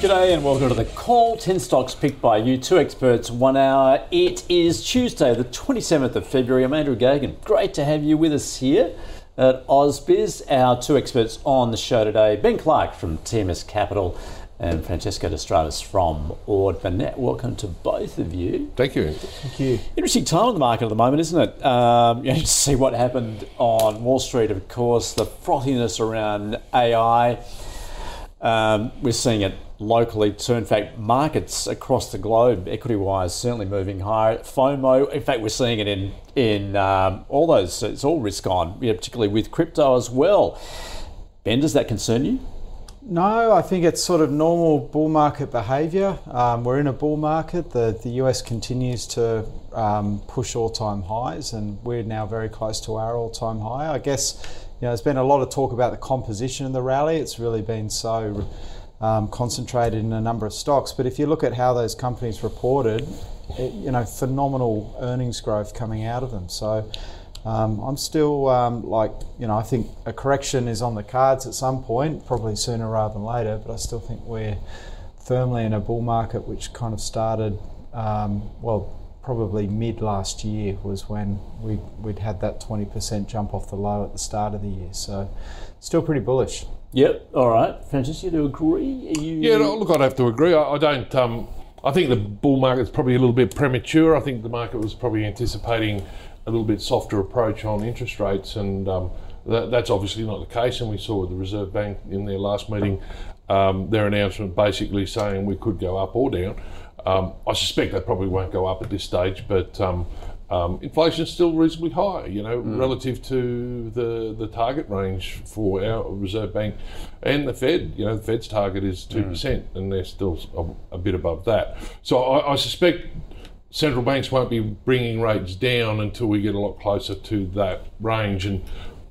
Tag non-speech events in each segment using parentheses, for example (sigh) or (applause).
G'day and welcome to the call 10 stocks picked by you, two experts, one hour. It is Tuesday, the 27th of February. I'm Andrew Geoghegan. Great to have you with us here at AusBiz. Our two experts on the show today Ben Clark from TMS Capital and Francesco De Stradis from Ord Minnett. Welcome to both of you. Thank you. Thank you. Interesting time in the market at the moment, isn't it? Um, you know, (laughs) to see what happened on Wall Street, of course, the frothiness around AI. Um, we're seeing it locally too. In fact, markets across the globe, equity-wise, certainly moving higher. FOMO, in fact, we're seeing it in in um, all those. It's all risk on, particularly with crypto as well. Ben, does that concern you? No, I think it's sort of normal bull market behaviour. Um, we're in a bull market. The, the US continues to um, push all time highs, and we're now very close to our all time high. I guess you know, there's been a lot of talk about the composition of the rally. It's really been so um, concentrated in a number of stocks. But if you look at how those companies reported, it, you know, phenomenal earnings growth coming out of them. So um, I'm still um, like, you know, I think a correction is on the cards at some point, probably sooner rather than later. But I still think we're firmly in a bull market, which kind of started, um, well, probably mid last year was when we, we'd had that 20% jump off the low at the start of the year. So still pretty bullish. Yep. All right. Francis, you agree? You... Yeah, look, I'd have to agree. I, I don't. Um, I think the bull market's probably a little bit premature. I think the market was probably anticipating a little bit softer approach on interest rates, and um, that, that's obviously not the case. And we saw with the Reserve Bank in their last meeting, um, their announcement basically saying we could go up or down. Um, I suspect they probably won't go up at this stage, but um, inflation is still reasonably high, you know, mm. relative to the, the target range for our Reserve Bank and the Fed. You know, the Fed's target is 2%, mm. and they're still a, a, bit above that. So I, I, suspect central banks won't be bringing rates down until we get a lot closer to that range. And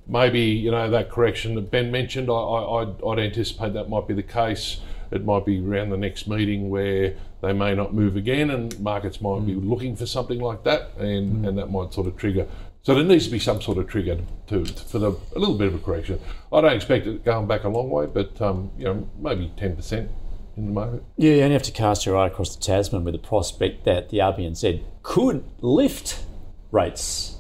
maybe, you know, that correction that Ben mentioned, I, I, I'd, I'd anticipate that might be the case. It might be around the next meeting where they may not move again, and markets might mm. be looking for something like that, and, mm. and that might sort of trigger. So there needs to be some sort of trigger to, to, for the, a little bit of a correction. I don't expect it going back a long way, but um, you know maybe ten percent in the market. Yeah, you only have to cast your eye across the Tasman with the prospect that the RBNZ could lift rates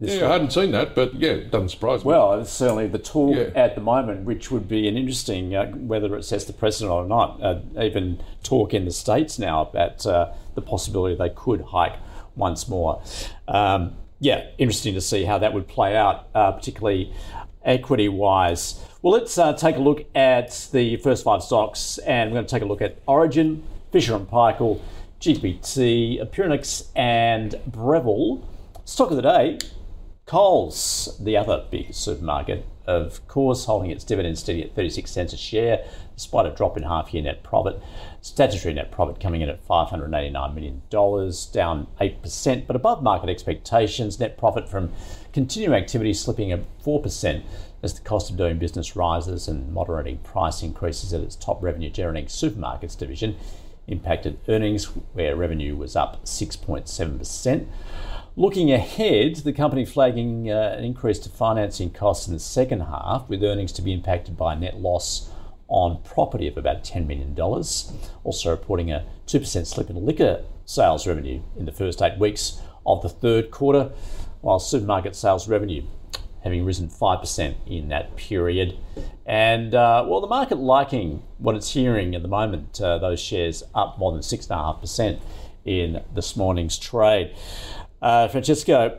yeah, I hadn't seen that, but yeah, it doesn't surprise me. Well, it's certainly the talk yeah. at the moment, which would be an interesting, uh, whether it sets the precedent or not, uh, even talk in the States now about uh, the possibility they could hike once more. Um, yeah, interesting to see how that would play out, uh, particularly equity wise. Well, let's uh, take a look at the first five stocks, and we're going to take a look at Origin, Fisher and Paykel, GPT, IperionX, and Breville. Stock of the day Coles, the other big supermarket, of course, holding its dividend steady at 36 cents a share, despite a drop in half year net profit. Statutory net profit coming in at $589 million, down 8%, but above market expectations. Net profit from continuing activities slipping at 4% as the cost of doing business rises and moderating price increases at its top revenue generating supermarkets division impacted earnings, where revenue was up 6.7%. Looking ahead, the company flagging uh, an increase to financing costs in the second half, with earnings to be impacted by a net loss on property of about $10 million. Also reporting a 2% slip in liquor sales revenue in the first eight weeks of the third quarter, while supermarket sales revenue having risen 5% in that period. And uh, well, the market liking what it's hearing at the moment, uh, those shares up more than 6.5% in this morning's trade. Uh, Francesco,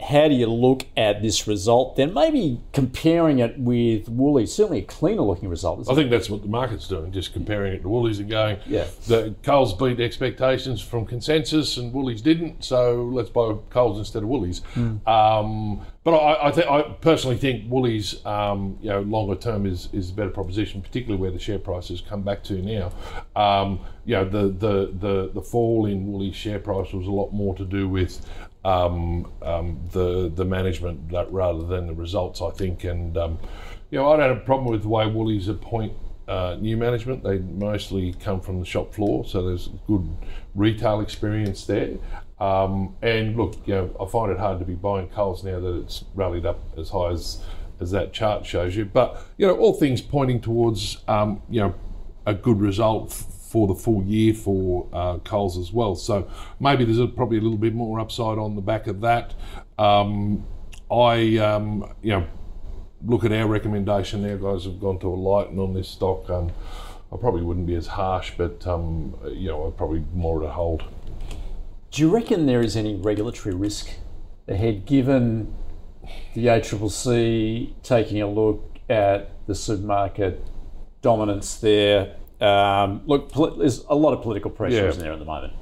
how do you look at this result? Then maybe comparing it with Woolies, certainly a cleaner looking result. I think that's what the market's doing, just comparing it to Woolies and going, yeah, the Coles beat expectations from consensus and Woolies didn't, so let's buy Coles instead of Woolies. Mm. Um, but I, I, th- I, personally think Woolies, um, you know, longer term is, is a better proposition, particularly where the share prices come back to now. Um, you know, the, the, the, the fall in Woolies share price was a lot more to do with um, um, the the management rather than the results, I think. And um, you know, I don't have a problem with the way Woolies appoint uh, new management. They mostly come from the shop floor, so there's good retail experience there. Um, and look, you know, I find it hard to be buying Coles now that it's rallied up as high as as that chart shows you. But you know, all things pointing towards um, you know a good result for the full year for uh, as well. So maybe there's a, probably a little bit more upside on the back of that. Um, I, um, you know, look at our recommendation. Our guys have gone to a light and on this stock. Um, I probably wouldn't be as harsh, but um, you know, I'd probably more at a hold. Do you reckon there is any regulatory risk ahead, given the ACCC taking a look at the supermarket dominance there? Um, look, there's a lot of political pressure, yeah. isn't there, at the moment?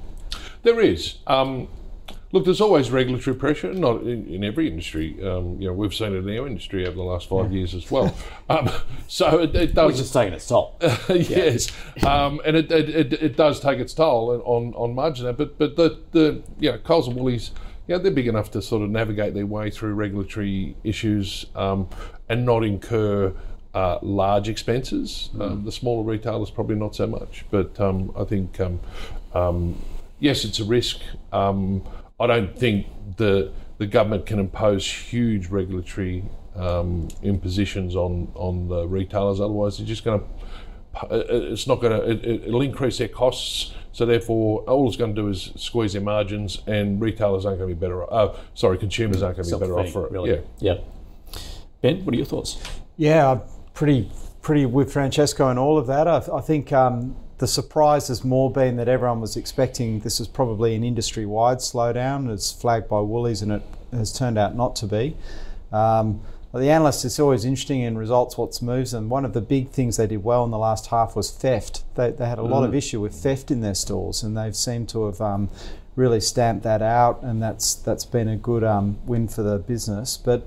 There is. Um, look, there's always regulatory pressure, not in, in every industry. Um, you know, we've seen it in our industry over the last five yeah. years as well. (laughs) Um, so it, it does. Which is taking its toll. (laughs) yes, um, and it, it, it, does take its toll on on margin. But but the the you know, Coles and Woolies. Yeah, they're big enough to sort of navigate their way through regulatory issues um, and not incur uh, large expenses. Mm. The smaller retailers probably not so much, but um, I think um, um yes, it's a risk. Um, I don't think the the government can impose huge regulatory um, impositions on on the retailers. Otherwise, they're just going to. Uh, uh, it's not going to. It, it'll increase their costs. So therefore, all it's going to do is squeeze their margins, and retailers aren't going to be better. Uh, sorry, consumers aren't going to be better off for it. Really. Yeah. Yeah. Ben, what are your thoughts? Yeah, pretty pretty with Francesco and all of that. I, I think um, the surprise has more been that everyone was expecting this is probably an industry wide slowdown. It's flagged by Woolies and it has turned out not to be. Um, the analysts, it's always interesting in results what's moves them. One of the big things they did well in the last half was theft. They, they had a lot of mm. issue with theft in their stores, and they've seemed to have um, really stamped that out, and that's that's been a good um, win for the business. But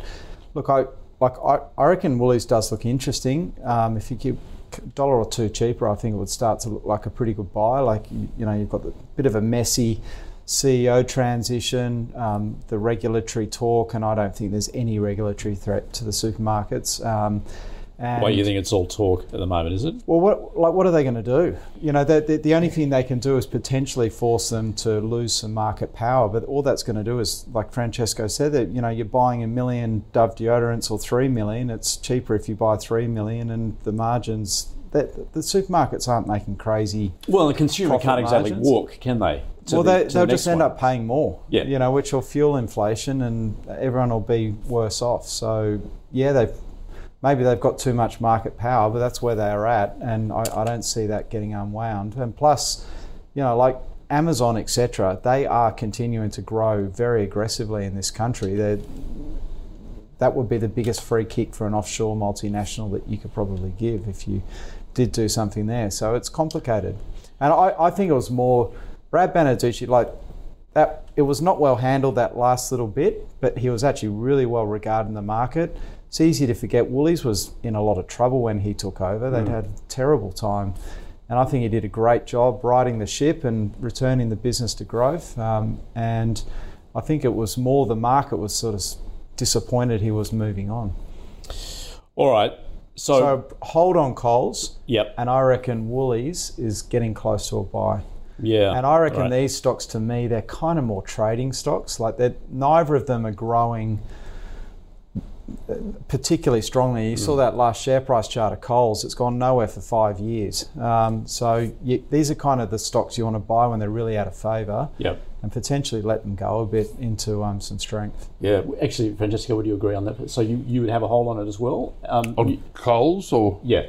look, I like I, I reckon Woolies does look interesting. Um, if you keep dollar or two cheaper, I think it would start to look like a pretty good buy. Like you, know, you've got a bit of a messy CEO transition, um, the regulatory talk, and I don't think there's any regulatory threat to the supermarkets. Um, and Why you think it's all talk at the moment, is it? Well, what like what are they going to do? You know, the, the, the, only thing they can do is potentially force them to lose some market power. But all that's going to do is, like Francesco said, that you know you're buying a million Dove deodorants or three million. It's cheaper if you buy three million, and the margins. That, the supermarkets aren't making crazy. Well, the consumer can't exactly walk, can they? well, the, they, will the just end one. up paying more. Yeah. You know, which will fuel inflation, and everyone will be worse off. So yeah, they've maybe they've got too much market power, but that's where they are at, and I, I don't see that getting unwound. And plus, you know, like Amazon, etc., they are continuing to grow very aggressively in this country. They're, that would be the biggest free kick for an offshore multinational that you could probably give if you did do something there. So it's complicated. And I, I think it was more Brad Banducci, like that, it was not well handled that last little bit, but he was actually really well regarded in the market it's easy to forget Woolies was in a lot of trouble when he took over. They'd mm. had a terrible time. And I think he did a great job riding the ship and returning the business to growth. Um, and I think it was more the market was sort of disappointed he was moving on. All right. So, so hold on Coles. Yep. And I reckon Woolies is getting close to a buy. Yeah. And I reckon right. these stocks to me, they're kind of more trading stocks. Like that neither of them are growing particularly strongly. You mm. saw that last share price chart of Coles; it's gone nowhere for five years. Um, so you, these are kind of the stocks you want to buy when they're really out of favour. Yep. And potentially let them go a bit into um, some strength. Yeah, actually, Francesco, would you agree on that? So you, you would have a hold on it as well? Um, on you, Coles or yeah.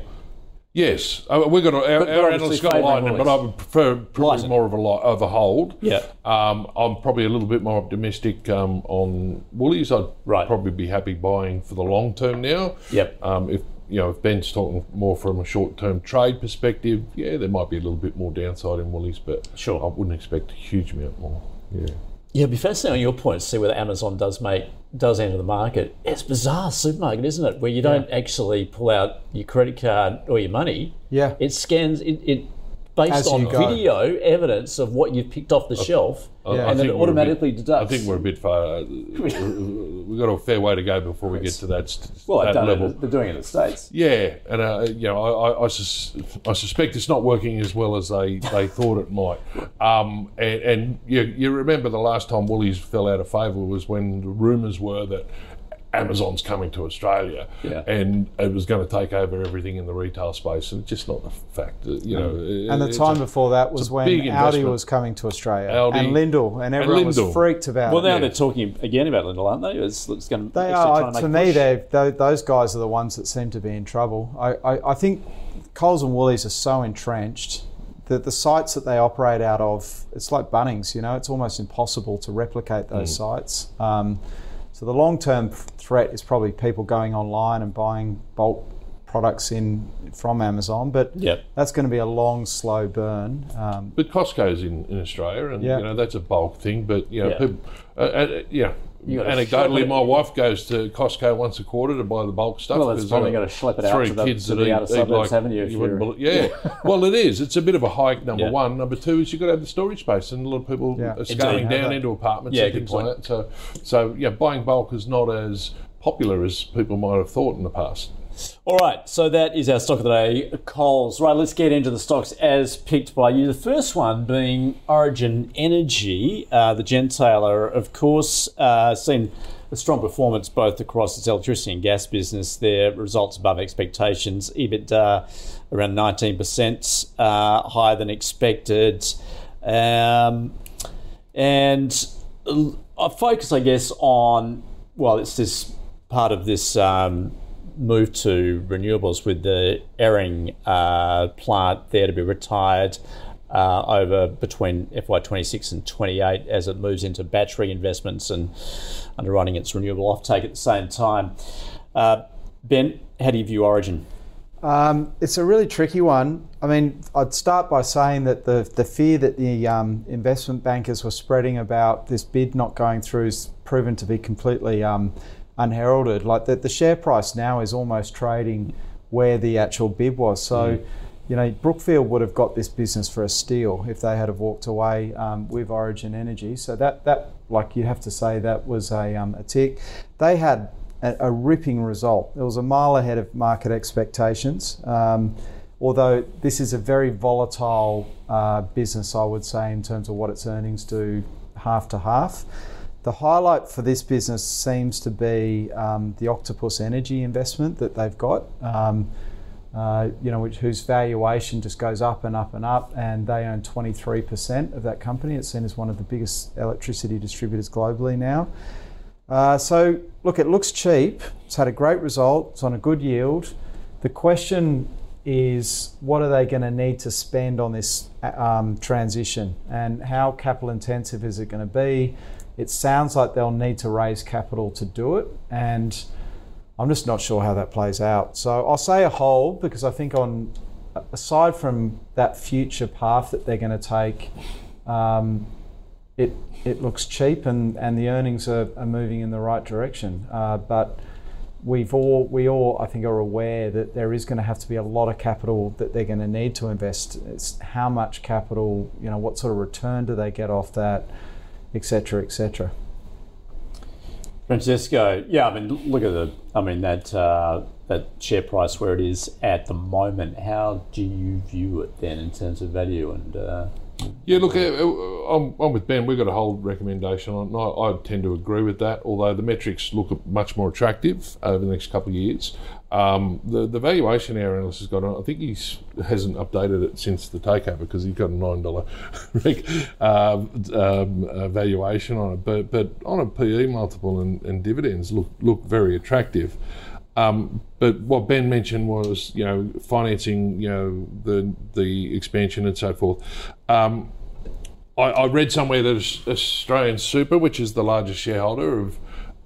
Yes, uh, we've got a, our, our analysts got lightning, but I would prefer probably Lighten. more of a li- of a hold. Yeah. um, I'm probably a little bit more optimistic um, on Woolies. I'd Right. probably be happy buying for the long term now. Yep. Um, if you know if Ben's talking more from a short term trade perspective, yeah, there might be a little bit more downside in Woolies, but Sure. I wouldn't expect a huge amount more. Yeah. Yeah, it'd be fascinating on your point to see whether Amazon does make does enter the market. It's bizarre supermarket, isn't it? Where you don't actually pull out your credit card or your money. Yeah. It scans it, it based As on go. video evidence of what you've picked off the shelf, I and then it think we're a bit- automatically deducts. I think we're a bit far. (laughs) We've got a fair way to go before we get to that, st- well, that they've done level. it, they're doing it in the states. Yeah, and uh, you know, I, I, I, sus- I suspect it's not working as well as they, they (laughs) thought it might. Um, and and you, you remember the last time Woolies fell out of favour was when the rumours were that Amazon's coming to Australia, Yeah. and it was going to take over everything in the retail space, and it's just not the fact. That, you know, And the time a- before that was when Aldi investment. was coming to Australia, Aldi- and Lidl, and everyone Lidl. was freaked about Well, it. now Yeah. they're talking again about Lidl, aren't they? It's, it's going to They actually are. trying to To make a me, they tho- those guys are the ones that seem to be in trouble. I, I, I think Coles and Woolies are so entrenched that the sites that they operate out of, it's like Bunnings. You know, it's almost impossible to replicate those Mm. sites. Um, so the long-term threat is probably people going online and buying bulk products in from Amazon, but Yep. that's going to be a long, slow burn. Um, But Costco's in, in Australia, and Yeah. you know that's a bulk thing. But you know, Yeah. people, uh, uh, yeah. You gotta schlep Anecdotally, it- my wife goes to Costco once a quarter to buy the bulk stuff. Well, it's 'cause probably there gotta schlep it out three to the- kids to that the eat- outer suburbs, like haven't you, if wouldn't you're- believe- (laughs) yeah. well, it is. It's a bit of a hike. Number Yeah. one. Number two is you've got to have the storage space, and a lot of people Yeah. are scaling down into apartments Yeah, and things point. like that. So, so yeah, buying bulk is not as popular as people might have thought in the past. All right, so that is our stock of the day, Coles. Right, let's get into the stocks as picked by you. The first one being Origin Energy, uh, the gentailer, of course, uh, seen a strong performance both across its electricity and gas business. Their results above expectations, EBITDA around 19% uh, higher than expected. Um, and I focus, I guess, on well, it's this part of this um, move to renewables with the Eraring uh, plant there to be retired uh, over between FY26 and 28 as it moves into battery investments and underwriting its renewable offtake at the same time. Uh, ben, how do you view Origin? Um, it's a really tricky one. I mean, I'd start by saying that the, the fear that the um, investment bankers were spreading about this bid not going through is proven to be completely um, unheralded. Like the, the share price now is almost trading where the actual bid was. So, you know, Brookfield would have got this business for a steal if they had have walked away um, with Origin Energy. So that that like you have to say that was a, um, a tick. They had a, a ripping result. It was a mile ahead of market expectations. Um, although this is a very volatile uh, business, I would say, in terms of what its earnings do half to half. The highlight for this business seems to be um, the Octopus Energy investment that they've got. Um, uh, you know, which, whose valuation just goes up and up and up, and they own 23% of that company. It's seen as one of the biggest electricity distributors globally now. Uh, so, look, it looks cheap. It's had a great result. It's on a good yield. The question is, what are they going to need to spend on this um, transition, and how capital intensive is it going to be? It sounds like they'll need to raise capital to do it, and I'm just not sure how that plays out. So I'll say a hold because I think on aside from that future path that they're going to take, um, it it looks cheap and, and the earnings are, are moving in the right direction. Uh, but we've all we all I think are aware that there is going to have to be a lot of capital that they're going to need to invest. It's how much capital, you know, what sort of return do they get off that, etc., etc. Francesco, yeah, I mean, look at the, I mean that uh, that share price where it is at the moment. How do you view it then in terms of value and? Uh, Yeah, look, uh, uh, I'm, I'm with Ben. We've got a whole recommendation on it. I, I tend to agree with that, although the metrics look much more attractive over the next couple of years. Um, the, the valuation our analyst has got on, I think he hasn't updated it since the takeover because he's got a $9 (laughs) um, um, uh, valuation on it. But, but on a PE multiple and, and dividends look, look very attractive. Um, but what Ben mentioned was, you know, financing, you know, the the expansion and so forth. Um, I, I, read somewhere that Australian Super, which is the largest shareholder, of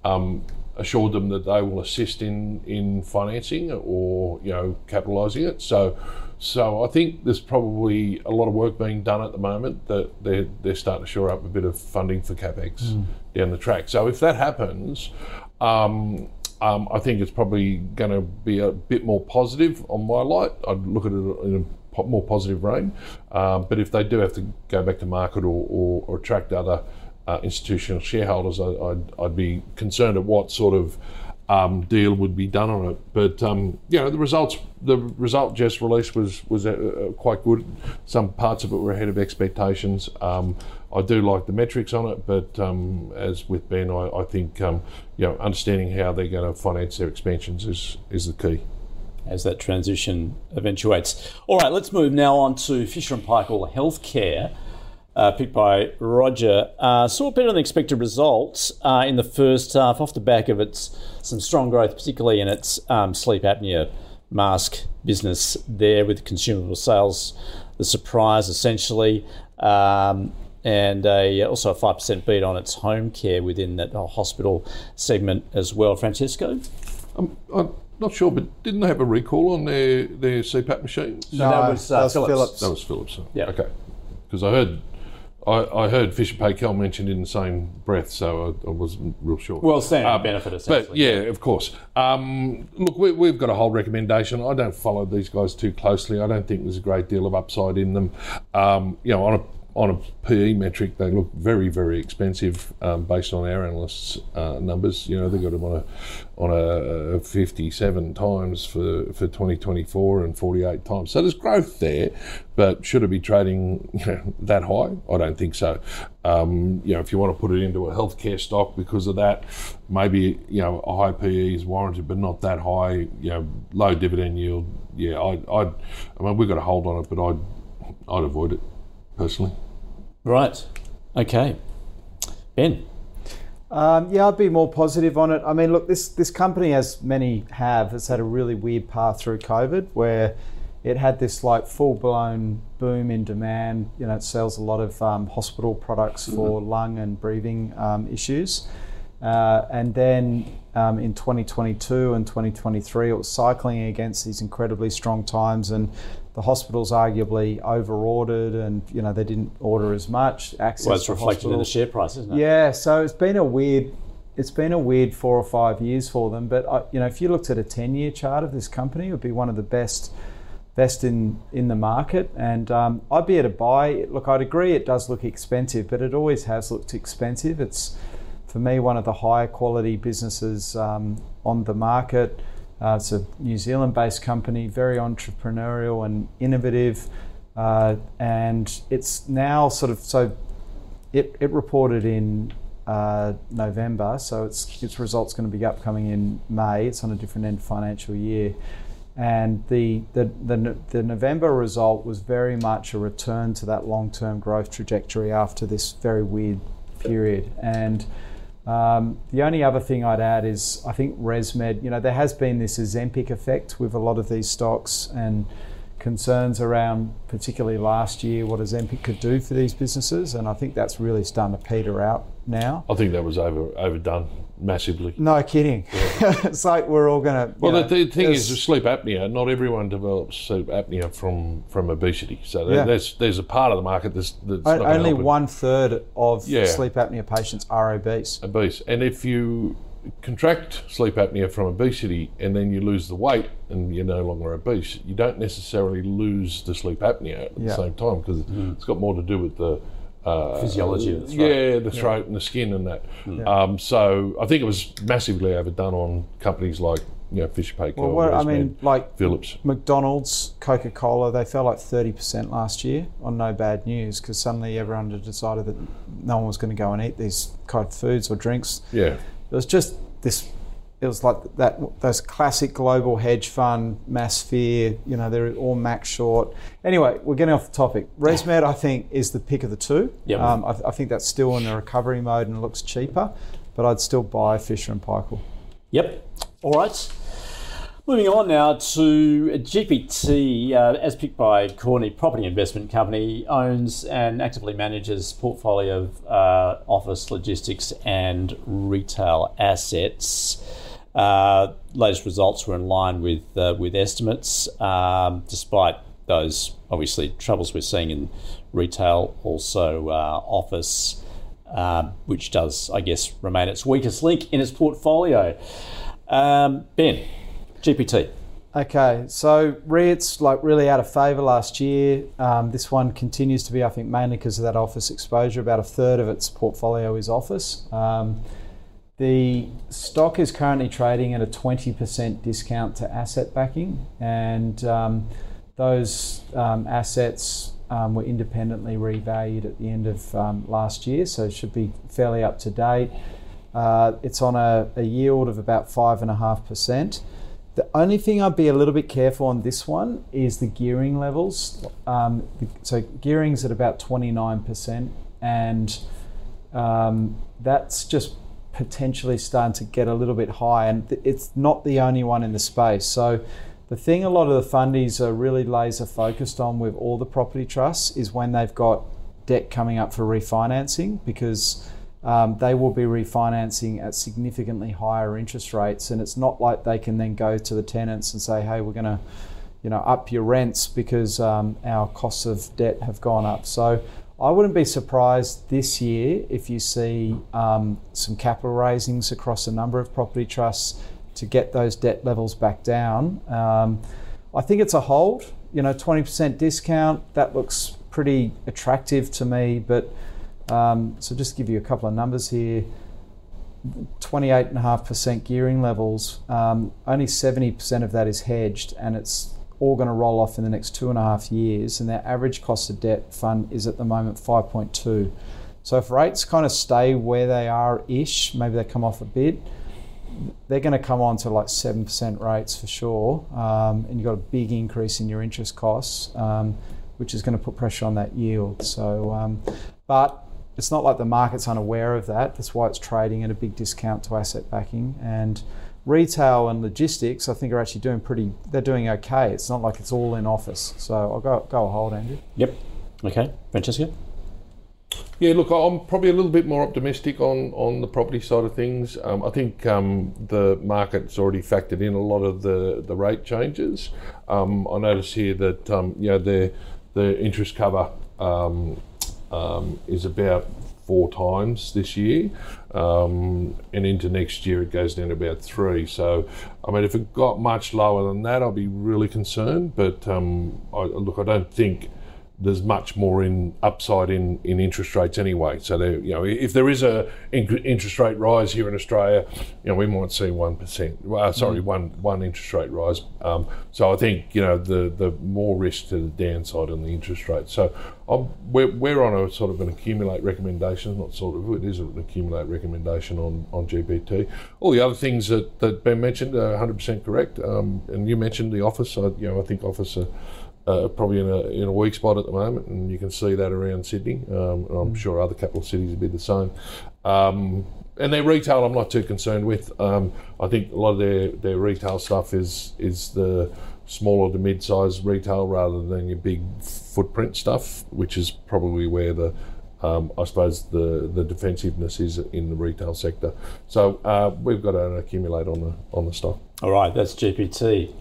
um, assured them that they will assist in in financing or you know capitalising it. So. So I think there's probably a lot of work being done at the moment that they're, they're starting to shore up a bit of funding for capex mm. down the track. So if that happens, um, um, I think it's probably going to be a bit more positive on my light. I'd look at it in a more positive vein. Um, but if they do have to go back to market or, or, or attract other uh, institutional shareholders, I, would I'd be concerned at what sort of um, deal would be done on it. But um, you know, the results, the result just released was was uh, uh, quite good. Some parts of it were ahead of expectations. Um, I do like the metrics on it, but um, as with Ben, I, I think um, you know understanding how they're going to finance their expansions is is the key. As that transition eventuates. All right, let's move now on to Fisher and Paykel Healthcare uh, picked by Roger, uh, saw better than expected results uh, in the first half off the back of its some strong growth, particularly in its um, sleep apnea mask business there with consumable sales. The surprise essentially. Um, and a, also a 5% beat on its home care within that hospital segment as well. Francesco? Um, I'm not sure, but didn't they have a recall on their, their CPAP machines? No, that was, uh, that was Philips. Philips. That was Philips. Yeah. Okay. Because I heard I, I, heard Fisher Paykel mentioned in the same breath, so I, I wasn't real sure. Well, standard uh, benefit, essentially. But yeah, of course. Um, look, we, have got a whole recommendation. I don't follow these guys too closely. I don't think there's a great deal of upside in them. Um, you know, on a on a PE metric, they look very, very expensive um, based on our analysts' uh, numbers. You know, they got them on a on a 57 times for, for 2024 and 48 times. So there's growth there, but should it be trading you know, that high? I don't think so. Um, you know, if you want to put it into a healthcare stock because of that, maybe you know a high PE is warranted, but not that high. You know, low dividend yield. Yeah, I'd, I'd I mean, we've got a hold on it, but I'd I'd avoid it personally. Right. Okay. Ben. Um, yeah, I'd be more positive on it. I mean, look, this this company, as many have, has had a really weird path through COVID, where it had this like full blown boom in demand. You know, it sells a lot of um, hospital products for mm-hmm. lung and breathing um, issues. Uh, and then um, in 2022 and 2023, it was cycling against these incredibly strong times, and the hospitals arguably over-ordered, and you know they didn't order as much. Access well, it's reflected in the share price, isn't it? Yeah, so it's been a weird, it's been a weird four or five years for them. But I, you know, if you looked at a 10-year chart of this company, it would be one of the best best in in the market, and um, I'd be able to buy. Look, I'd agree it does look expensive, but it always has looked expensive. It's for me, one of the higher quality businesses um, on the market. Uh, it's a New Zealand based company, very entrepreneurial and innovative. Uh, and it's now sort of so it, it reported in uh, November, so its its results going to be upcoming in May. It's on a different end financial year, and the, the the the November result was very much a return to that long term growth trajectory after this very weird period. And um, the only other thing I'd add is I think ResMed, you know, there has been this Ozempic effect with a lot of these stocks and concerns around, particularly last year, what Ozempic could do for these businesses. And I think that's really starting to peter out now. I think that was over overdone massively. No kidding. Yeah. (laughs) it's like we're all going to. Well, know, the, the, thing is, with sleep apnea, not everyone develops sleep apnea from, from obesity. So yeah. there's there's a part of the market that's, that's o- only one third of yeah. sleep apnea patients are obese. Obese, and if you contract sleep apnea from obesity and then you lose the weight and you're no longer obese, you don't necessarily lose the sleep apnea at the same time because mm. it's got more to do with the uh, physiology of the throat. Yeah, the throat yeah. and the skin and that. Yeah. Um, so I think it was massively overdone on companies like you know Fisher Paykel. Well, what, I mean, like Phillips, McDonald's, Coca Cola, they fell like thirty percent last year on no bad news because suddenly everyone had decided that no one was going to go and eat these kind of foods or drinks. Yeah, it was just this it was like that those classic global hedge fund mass fear you know they're all max short. Anyway we're getting off the topic. Resmed i think is the pick of the two. Yep. Um, I, I, think that's still in the recovery mode and looks cheaper but i'd still buy fisher and paykel. Yep. All right. Moving on now to GPT, uh, as picked by Corney Property Investment Company, owns and actively manages portfolio of uh, office, logistics, and retail assets. Uh, latest results were in line with uh, with estimates, um, despite those obviously troubles we're seeing in retail, also uh, office, um, which does, I guess, remain its weakest link in its portfolio. Um, ben, GPT. Okay, so REITs like really out of favour last year. Um, this one continues to be, I think, mainly because of that office exposure. About a third of its portfolio is office. Um, the stock is currently trading at a 20% discount to asset backing, and um, those um, assets um, were independently revalued at the end of um, last year, so it should be fairly up to date. Uh, it's on a, a yield of about 5.5%. The only thing I'd be a little bit careful on this one is the gearing levels. Um, so gearing's at about 29%, and um, that's just potentially starting to get a little bit high. And it's not the only one in the space. So the thing a lot of the fundies are really laser focused on with all the property trusts is when they've got debt coming up for refinancing because um, they will be refinancing at significantly higher interest rates, and it's not like they can then go to the tenants and say, "Hey, we're going to, you know, up your rents because um, our costs of debt have gone up." So I wouldn't be surprised this year if you see um, some capital raisings across a number of property trusts to get those debt levels back down. Um, I think it's a hold. You know, 20% discount that looks pretty attractive to me, but um, so just give you a couple of numbers here, 28.5% gearing levels, um, only 70% of that is hedged and it's all going to roll off in the next two and a half years and their average cost of debt fund is at the moment 5.2. So if rates kind of stay where they are ish, maybe they come off a bit, they're going to come on to like 7% rates for sure. Um, and you've got a big increase in your interest costs, um, which is going to put pressure on that yield. So, um, but it's not like the market's unaware of that. That's why it's trading at a big discount to asset backing. And retail and logistics, I think, are actually doing pretty. They're doing okay. It's not like it's all in office. So I'll go go a hold, Andrew. Yep. Okay, Francesco. Yeah, look, I'm probably a little bit more optimistic on, on the property side of things. Um, I think um, the market's already factored in a lot of the, the rate changes. Um, I notice here that um, you know the the interest cover um, um, is about four times this year, um, and into next year it goes down to about three. So, I mean, if it got much lower than that, I'd be really concerned. But um, I, look, I don't think there's much more in upside in, in interest rates anyway. So there, you know, if there is a interest rate rise here in Australia, you know, we might see one percent. Uh, sorry, mm. one one interest rate rise. Um, so I think you know the the more risk to the downside on the interest rate. So I'm, we're we're on a sort of an accumulate recommendation, not sort of it is an accumulate recommendation on on GPT. All the other things that that Ben mentioned are 100 percent correct. Um, and you mentioned the office. I, you know, I think office. Are, uh, probably in a, in a weak spot at the moment, and you can see that around Sydney. Um, I'm mm. sure other capital cities will be the same. Um, and their retail, I'm not too concerned with. Um, I think a lot of their, their retail stuff is is the smaller to mid-sized retail rather than your big footprint stuff, which is probably where the um, I suppose the, the defensiveness is in the retail sector. So uh, we've got to accumulate on the on the stock. All right, that's GPT.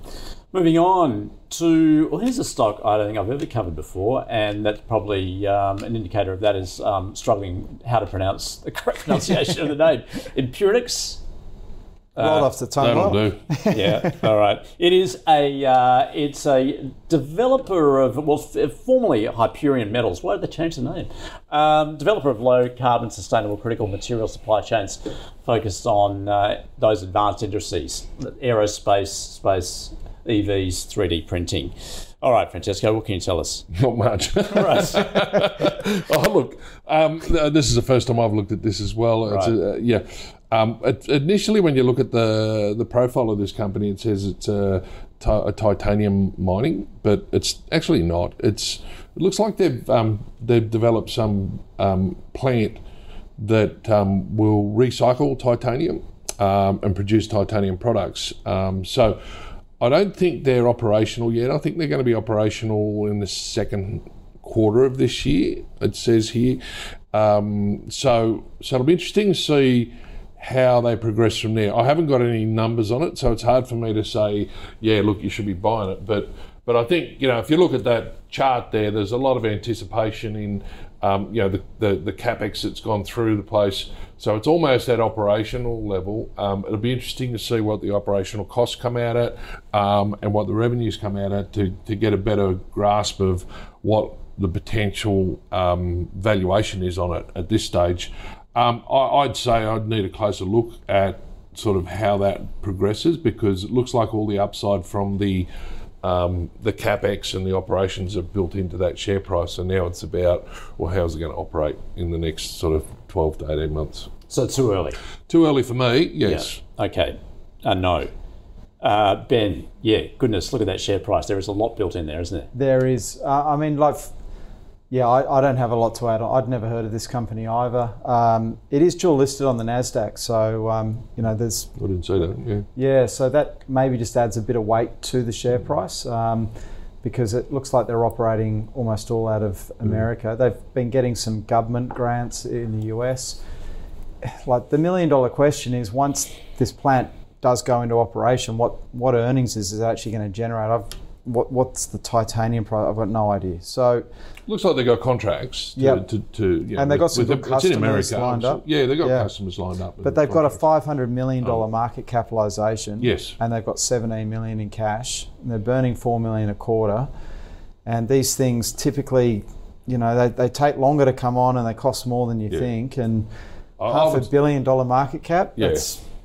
Moving on to, well, here's a stock I don't think I've ever covered before, and that's probably um, an indicator of that is um, struggling how to pronounce (laughs) the correct pronunciation of the name. Empirix. Uh, right off the tongue. That'll do. yeah. All right. It is a uh, it's a developer of well, f- formerly Hyperion Metals. Why did they change the name? Um, developer of low carbon sustainable critical material supply chains, focused on uh, those advanced industries, aerospace, space, EVs, 3D printing. All right, Francesco, what can you tell us? (laughs) Not much. right. (laughs) oh, look, um, this is the first time I've looked at this as well. Right. A, uh, yeah. Um, it, initially, when you look at the the profile of this company, it says it's a, a titanium mining, but it's actually not. It's it looks like they've um, they've developed some um, plant that um, will recycle titanium um, and produce titanium products. so I don't think they're operational yet. I think they're going to be operational in the second quarter of this year. It says here. Um, so, so it'll be interesting to see how they progress from there. I haven't got any numbers on it, so it's hard for me to say, yeah, look, you should be buying it. But, but I think you know, if you look at that chart there, there's a lot of anticipation in, um, you know, the, the the capex that's gone through the place. So it's almost at operational level. Um, it'll be interesting to see what the operational costs come out at um, and what the revenues come out at to, to get a better grasp of what the potential um, valuation is on it at this stage. Um, I, would say I'd need a closer look at sort of how that progresses because it looks like all the upside from the um, the capex and the operations are built into that share price, and now it's about well, how's it going to operate in the next sort of 12 to 18 months? So too early. Too early for me, yes. Yeah. Okay. Uh, no. Uh, ben, yeah, goodness, look at that share price. There is a lot built in there, isn't there? There is. Uh, I mean, like, yeah, I, I, don't have a lot to add. I'd never heard of this company either. Um, it is dual listed on the Nasdaq, so um, you know, there's. I didn't say that. Yeah. Yeah, so that maybe just adds a bit of weight to the share price. Um, because it looks like they're operating almost all out of mm. America. They've been getting some government grants in the US. Like the million dollar question is once this plant does go into operation, what, what earnings is it actually going to generate? I've what, what's the titanium price? I've got no idea. So looks like they got contracts. To, yep. to, to you know, and they got some the, customers lined up. Yeah, they got yeah. customers lined up. But they've got a five hundred million dollar oh. market capitalization. Yes, and they've got seventeen million in cash. And they're burning four million a quarter. And these things typically, you know, they, they take longer to come on and they cost more than you yeah. think. And I, half I would, a billion dollar market cap. Yeah.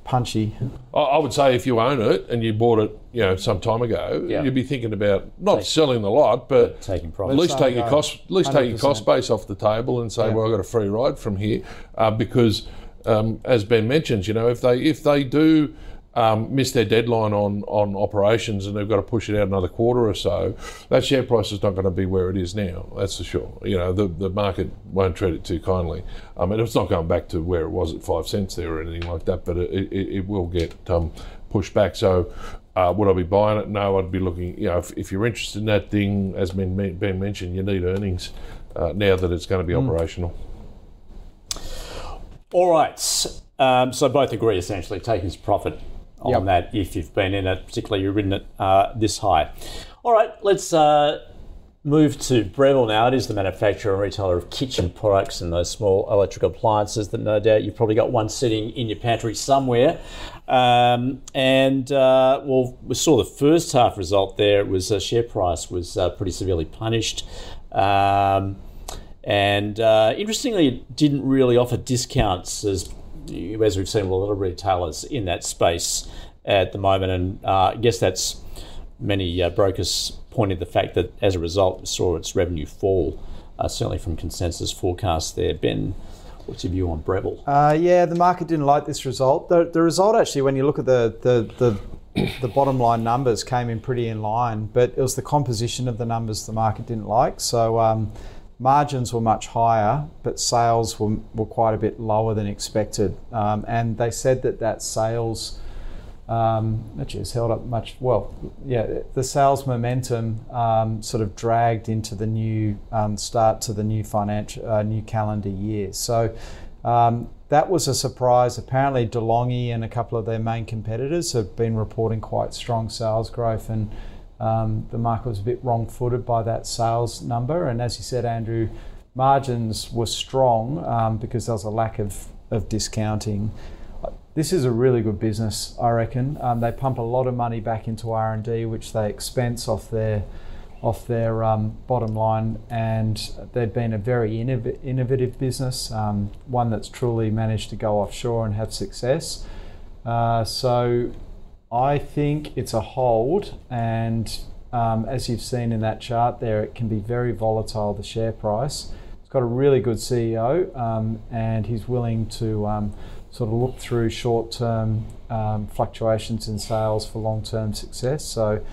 That's punchy. I would say if you own it and you bought it, you know, some time ago, yeah. you'd be thinking about not take, selling the lot, but, taking profit. At least take your cost, at least 100%. take your cost base off the table and say, yeah. well, I've got a free ride from here, uh, because um, as Ben mentions, you know, if they if they do um, miss their deadline on, on operations and they've got to push it out another quarter or so, that share price is not going to be where it is now. That's for sure. You know, the, the market won't treat it too kindly. I mean, it's not going back to where it was at five cents there or anything like that, but it, it, it will get um, pushed back. So, uh, would I be buying it? No, I'd be looking. You know, if, if you're interested in that thing, as Ben, ben mentioned, you need earnings uh, now that it's going to be mm. operational. All right. Um, so both agree essentially take taking profit on yep. that if you've been in it, particularly you've ridden it uh, this high. All right, let's uh, move to Breville now. It is the manufacturer and retailer of kitchen products and those small electrical appliances that no doubt you've probably got one sitting in your pantry somewhere. Um, and uh, well, we saw the first half result there. It was uh, share price was uh, pretty severely punished. Um, and uh, interestingly, it didn't really offer discounts as as we've seen a lot of retailers in that space at the moment, and uh, I guess that's many uh, brokers pointed the fact that as a result, we saw its revenue fall, uh, certainly from consensus forecasts there. Ben, what's your view on Breville? Uh, yeah, the market didn't like this result. The, the result actually, when you look at the, the, the the bottom line numbers came in pretty in line, but it was the composition of the numbers the market didn't like. So um, margins were much higher, but sales were, were quite a bit lower than expected. Um, and they said that that sales um, has held up much well. Yeah, the sales momentum um, sort of dragged into the new um, start to the new financial uh, new calendar year. So. Um, that was a surprise. Apparently, DeLonghi and a couple of their main competitors have been reporting quite strong sales growth, and um, the market was a bit wrong footed by that sales number. And as you said, Andrew, margins were strong um, because there was a lack of, of discounting. This is a really good business, I reckon. Um, they pump a lot of money back into R and D, which they expense off their off their um, bottom line, and they've been a very innov- innovative business, um, one that's truly managed to go offshore and have success. Uh, so I think it's a hold, and um, as you've seen in that chart there, it can be very volatile, the share price. It's got a really good CEO, um, and he's willing to um, sort of look through short term um, fluctuations in sales for long term success. So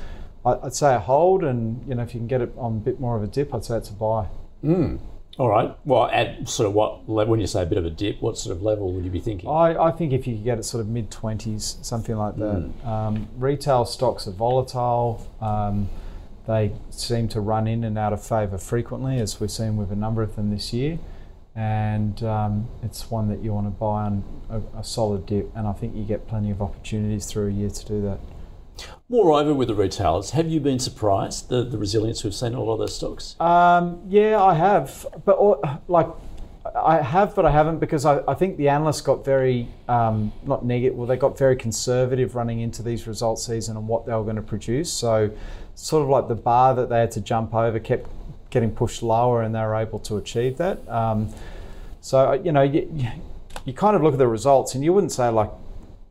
I'd say a hold, and you know if you can get it on a bit more of a dip, I'd say it's a buy. Mm. All right. Well, at sort of what level, when you say a bit of a dip, what sort of level would you be thinking? I, I think if you could get it sort of mid 20s, something like that. Mm. Um, retail stocks are volatile. Um, they seem to run in and out of favour frequently, as we've seen with a number of them this year. And um, it's one that you want to buy on a, a solid dip, and I think you get plenty of opportunities through a year to do that. Moreover, with the retailers, have you been surprised the, the resilience we've seen in a lot of those stocks? Um, yeah, I have, but like I have, but I haven't because I, I think the analysts got very um, not negative. Well, they got very conservative running into these result season and what they were going to produce. So, sort of like the bar that they had to jump over kept getting pushed lower, and they were able to achieve that. Um, so you know, you, you kind of look at the results, and you wouldn't say like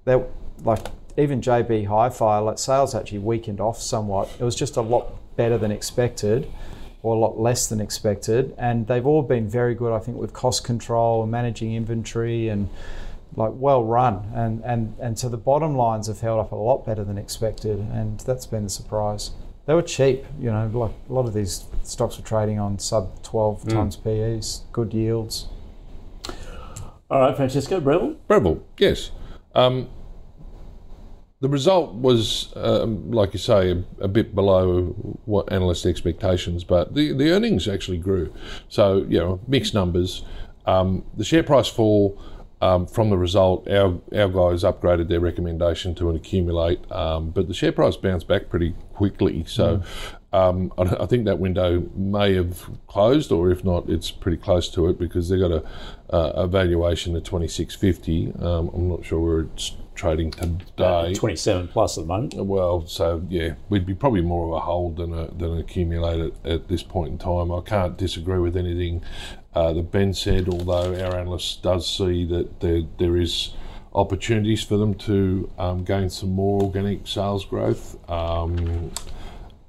that, like even JB Hi-Fi, like sales actually weakened off somewhat. It was just a lot better than expected, or a lot less than expected, and they've all been very good. I think with cost control and managing inventory and like well run, and and and so the bottom lines have held up a lot better than expected, and that's been the surprise. They were cheap, you know, like a lot of these stocks were trading on sub 12 times PEs, good yields. All right, Francesco Breville. Breville, yes. Um, the result was, um, like you say, a, a, bit below what analyst expectations, but the, the earnings actually grew. So, you know, mixed numbers. Um, the share price fall um, from the result, our, our guys upgraded their recommendation to an accumulate, um, but the share price bounced back pretty quickly. So um, I, I think that window may have closed, or if not, it's pretty close to it because they've got a, a valuation of twenty six fifty. Um, I'm not sure where it's trading today. 27 plus at the moment. Well, so yeah, we'd be probably more of a hold than a, than an accumulate at, at this point in time. I can't disagree with anything uh, that Ben said, although our analyst does see that there there is opportunities for them to um, gain some more organic sales growth. Um,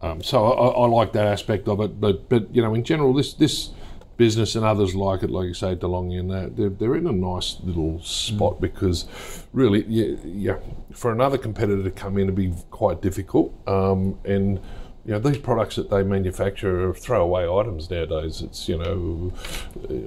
um, so I, I, like that aspect of it, but but you know, in general, this this business and others like it, like you say, DeLonghi and that, they're, they're in a nice little spot mm. because really, yeah, yeah, for another competitor to come in would be quite difficult. Um, and you know, these products that they manufacture are throwaway items nowadays. It's, you know,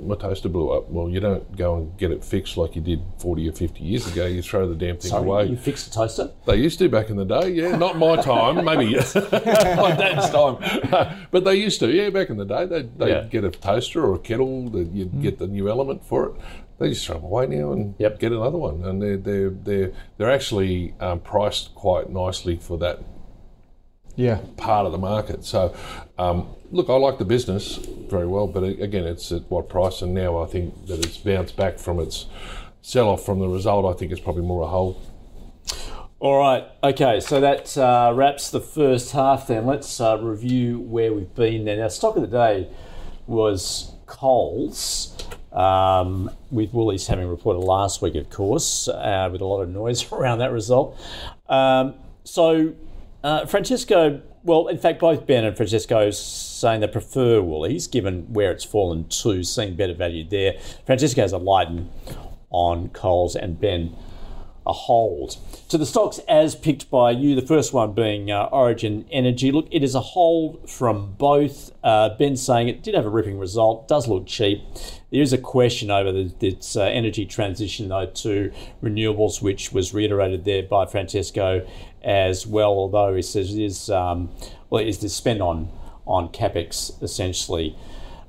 my toaster blew up. Well, you don't go and get it fixed like you did 40 or 50 years ago. You throw the damn thing Sorry, away. You fixed the toaster? They used to back in the day, yeah. Not my time, maybe (laughs) (laughs) my dad's time. (laughs) but they used to, yeah, back in the day. They'd, they'd yeah. get a toaster or a kettle, that you'd mm. get the new element for it they just throw them away now and yep. get another one. And they're they're they're they're actually um, priced quite nicely for that yeah. part of the market. So, um, look, I like the business very well, but again, it's at what price? And now I think that it's bounced back from its sell off from the result. I think it's probably more a hold. All right. Okay. So that uh, wraps the first half. Then let's uh, review where we've been. Then our stock of the day was Coles. Um, with Woolies having reported last week, of course, uh, with a lot of noise (laughs) around that result. Um, so uh, Francesco, well, in fact, both Ben and Francesco saying they prefer Woolies, given where it's fallen to, seeing better value there. Francesco has a lighten on Coles and Ben a hold. To the stocks as picked by you, the first one being uh, Origin Energy. Look, it is a hold from both. Uh, ben saying it did have a ripping result, does look cheap. There is a question over the, its uh, energy transition, though, to renewables, which was reiterated there by Francesco as well, although he says it is, um, well, it is the spend on, on capex essentially.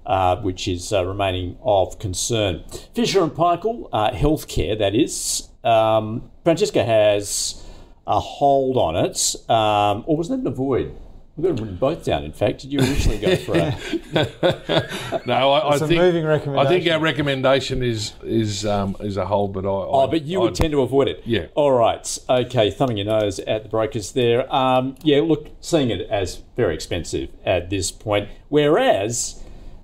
Uh, which is uh, remaining of concern. Fisher and Paykel, uh, healthcare, that is. Um, Francesca has a hold on it, um, or was that an avoid? We've got to written both down. In fact, did you originally go for a? (laughs) no, I, I it's think moving recommendation. I think our recommendation is is um, is a hold, but I. Oh, but you I'd, would tend to avoid it. Yeah. All right. Okay. Thumbing your nose at the brokers there. Um, yeah. Look, seeing it as very expensive at this point, whereas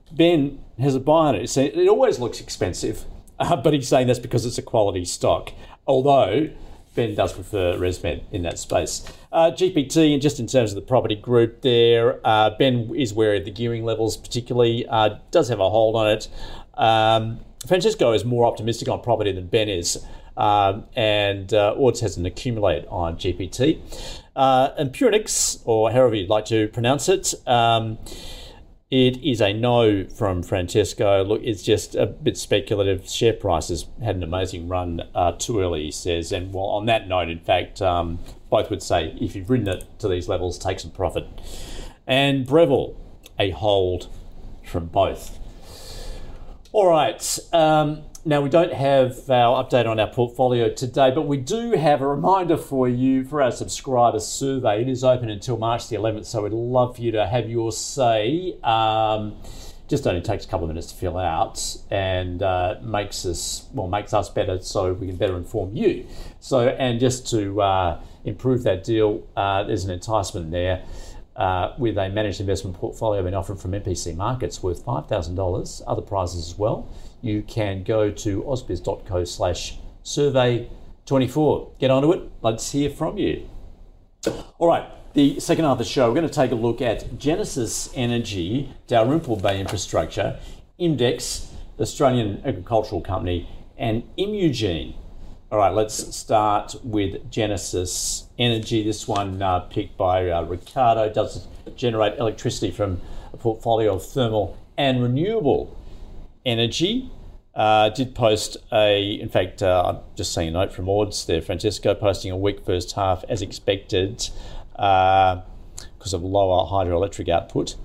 Ben has a buy on it. So it always looks expensive, uh, (laughs) but he's saying that's because it's a quality stock. Although Ben does prefer ResMed in that space. Uh, GPT, and just in terms of the property group there, uh, Ben is wary of the gearing levels, particularly, uh, does have a hold on it. Um, Francesco is more optimistic on property than Ben is, um, and uh, Ords has an accumulate on GPT. Uh, and Purinix, or however you'd like to pronounce it, um, It is a no from Francesco. Look, it's just a bit speculative. Share prices had an amazing run uh, too early, he says. And well, on that note, in fact, um, both would say if you've ridden it to these levels, take some profit. And Breville, a hold from both. All right. Um, now, we don't have our update on our portfolio today, but we do have a reminder for you for our subscriber survey. It is open until March the 11th, so we'd love for you to have your say. Um, just only takes a couple of minutes to fill out and uh, makes us well makes us better so we can better inform you so and just to uh, improve that deal uh, there's an enticement there uh, with a managed investment portfolio being offered from MPC Markets worth $5,000, other prizes as well. You can go to ausbiz.co slash survey 24. Get onto it. Let's hear from you. All right, the second half of the show, we're going to take a look at Genesis Energy, Dalrymple Bay Infrastructure, Imdex, Australian Agricultural Company, and Imugene. All right, let's start with Genesis Energy. This one uh, picked by uh, Ricardo does generate electricity from a portfolio of thermal and renewable energy. Uh, did post a, in fact, uh, I'm just seeing a note from Ords there, Francesco posting a weak first half as expected because uh, of lower hydroelectric output,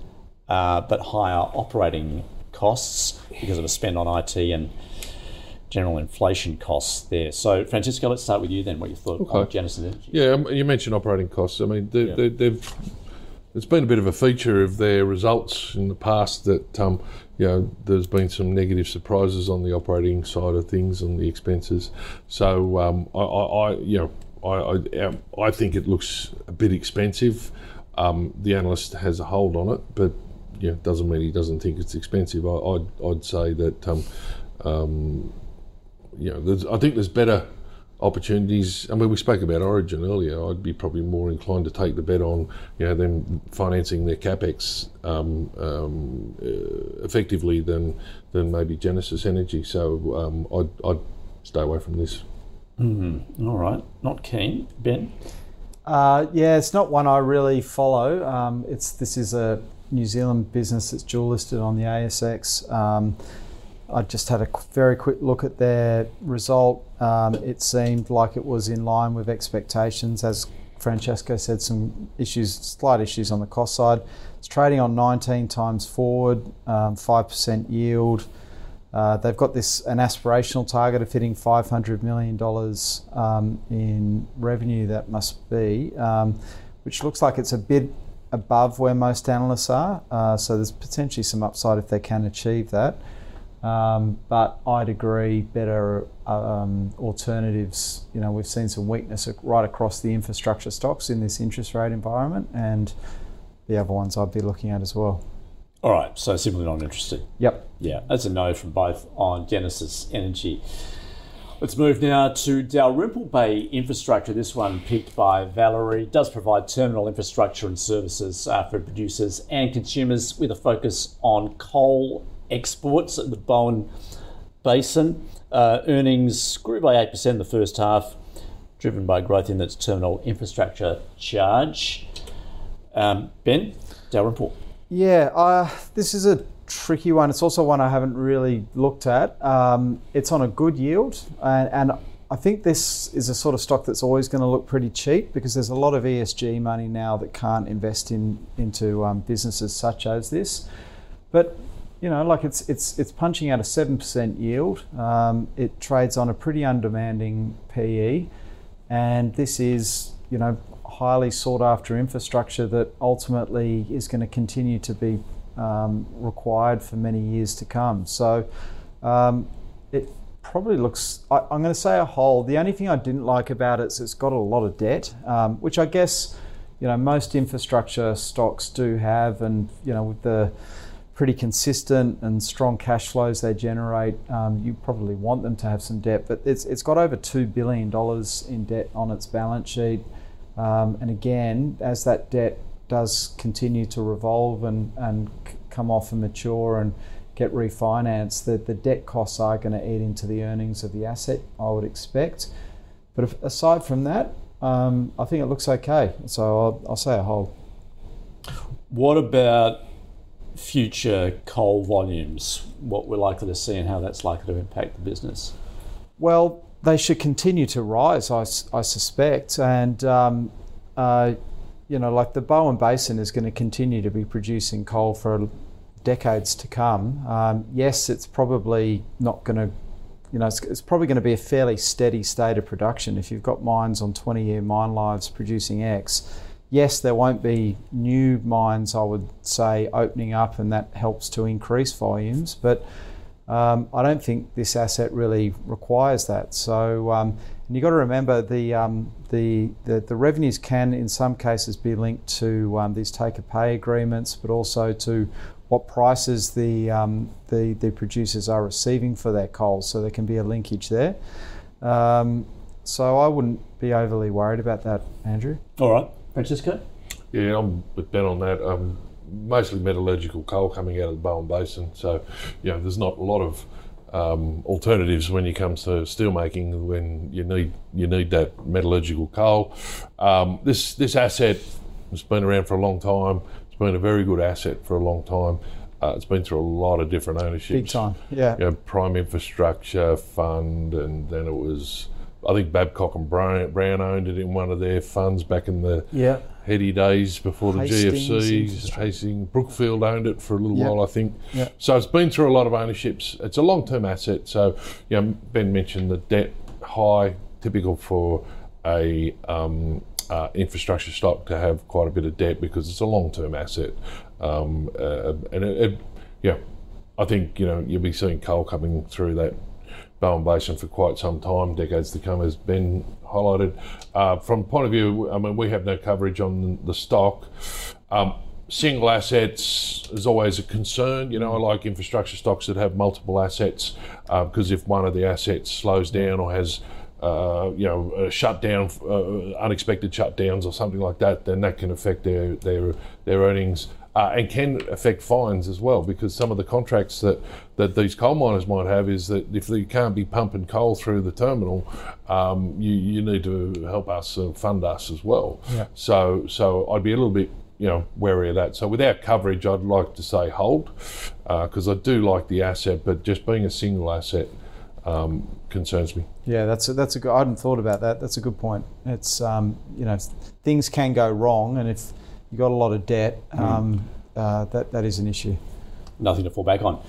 uh, but higher operating costs because of a spend on IT and general inflation costs there. So, Francesco, let's start with you then. What you thought okay. of Genesis Energy? Yeah, um, you mentioned operating costs. I mean, they, yeah. they, have it's been a bit of a feature of their results in the past that um, you know there's been some negative surprises on the operating side of things and the expenses. So um, I, I, you know I, I, um, I, think it looks a bit expensive. Um, the analyst has a hold on it, but you know, doesn't mean he doesn't think it's expensive. I, would I'd, I'd say that um, um, you know, I think there's better opportunities. I mean, we spoke about Origin earlier. I'd be probably more inclined to take the bet on, you know, them financing their capex um, um, uh, effectively than than maybe Genesis Energy. So um, I'd, I'd stay away from this. Mm-hmm. All right, not keen, Ben. Uh, yeah, it's not one I really follow. Um, it's this is a New Zealand business that's dual listed on the ASX. I just had a very quick look at their result. Um, it seemed like it was in line with expectations. As Francesco said, some issues, slight issues on the cost side. It's trading on 19 times forward, um, 5% yield. Uh, they've got this an aspirational target of hitting 500 million dollars um, in revenue. That must be, um, which looks like it's a bit above where most analysts are. Uh, so there's potentially some upside if they can achieve that. Um, but I'd agree, better um, alternatives. You know, we've seen some weakness right across the infrastructure stocks in this interest rate environment, and the other ones I'd be looking at as well. All right, so simply not interested. Yep. Yeah, that's a no from both on Genesis Energy. Let's move now to Dalrymple Bay Infrastructure. This one picked by Valerie does provide terminal infrastructure and services uh, for producers and consumers with a focus on coal exports at the Bowen Basin. Uh, earnings grew by 8% in the first half, driven by growth in its terminal infrastructure charge. Um, ben, Dalrymple. Yeah, uh, this is a tricky one. It's also one I haven't really looked at. Um, it's on a good yield, and, and, I think this is a sort of stock that's always going to look pretty cheap because there's a lot of ESG money now that can't invest in into um, businesses such as this. But you know, like it's it's it's punching out a seven percent yield. Um, it trades on a pretty undemanding PE, and this is you know highly sought after infrastructure that ultimately is going to continue to be um, required for many years to come. So um, it probably looks. I, am going to say a hold. The only thing I didn't like about it is it's got a lot of debt, um, which I guess you know most infrastructure stocks do have, and you know with the pretty consistent and strong cash flows they generate, um, you probably want them to have some debt. But it's, it's got over $2 billion in debt on its balance sheet. Um, and again, as that debt does continue to revolve and, and come off and mature and get refinanced, the, the debt costs are going to eat into the earnings of the asset, I would expect. But if, aside from that, um, I think it looks okay. So I'll, I'll say a hold. What about future coal volumes, what we're likely to see and how that's likely to impact the business? Well, they should continue to rise, I, I suspect. And, um, uh, you know, like the Bowen Basin is going to continue to be producing coal for decades to come. Um, yes, it's probably not going to, you know, it's, it's probably going to be a fairly steady state of production. If you've got mines on 20 year mine lives producing X, yes, there won't be new mines, I would say, opening up, and that helps to increase volumes. But um, I don't think this asset really requires that. So, um, you've got to remember the, um, the, the, the, revenues can, in some cases, be linked to um, these take or pay agreements, but also to what prices the, um, the, the producers are receiving for their coal. So there can be a linkage there. Um, so I wouldn't be overly worried about that, Andrew. All right. Francesco? Yeah, I'm with Ben on that. Um, mostly metallurgical coal coming out of the Bowen Basin, so you know there's not a lot of um, alternatives when it comes to steelmaking when you need you need that metallurgical coal. Um, this this asset has been around for a long time. It's been a very good asset for a long time. Uh, it's been through a lot of different ownerships. Big time, yeah. You know, Prime Infrastructure Fund, and then it was I think Babcock and Brown, Brown owned it in one of their funds back in the yeah. heady days before the Hastings, GFC. Hastings, Brookfield owned it for a little Yeah. while, I think. Yeah. So it's been through a lot of ownerships. It's a long-term asset. So, you know, Ben mentioned the debt high, typical for a um, uh, infrastructure stock to have quite a bit of debt because it's a long-term asset. Um, uh, and it, it, yeah, I think you know you'll be seeing coal coming through that Bowen Basin for quite some time, decades to come, as Ben highlighted. Uh, from point of view, I mean, we have no coverage on the stock. Um, single assets is always a concern. You know, I like infrastructure stocks that have multiple assets because if one of the assets slows down or has uh, you know, a shutdown, uh, unexpected shutdowns or something like that, then that can affect their their their earnings. Uh, and can affect fines as well because some of the contracts that, that these coal miners might have is that if they can't be pumping coal through the terminal, um, you, you need to help us uh, fund us as well. Yeah. So so I'd be a little bit you know wary of that. So without coverage, I'd like to say hold because I do like the asset, but just being a single asset um, concerns me. Yeah, that's a, that's a good. I hadn't thought about that. That's a good point. It's um, you know things can go wrong, and if you've got a lot of debt, um, uh, that that is an issue. Nothing to fall back on.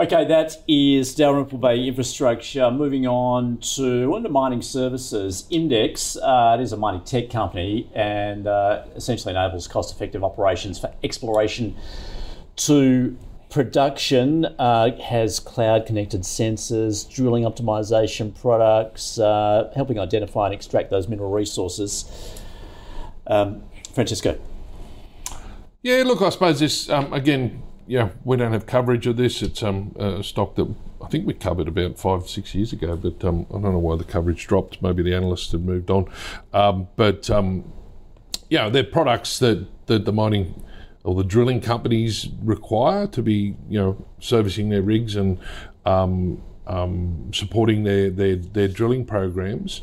Okay, that is Dalrymple Bay Infrastructure. Moving on to under mining services, Imdex. Uh, it is a mining tech company and uh, essentially enables cost-effective operations for exploration to production. Uh, has cloud-connected sensors, drilling optimization products, uh, helping identify and extract those mineral resources. Um, Francesco. Yeah, look, I suppose this um, again. Yeah, we don't have coverage of this. It's um, a stock that I think we covered about five, six years ago, but um, I don't know why the coverage dropped. Maybe the analysts have moved on. Um, but um, yeah, they're products that, that the mining or the drilling companies require to be, you know, servicing their rigs and um, um, supporting their, their, their drilling programs.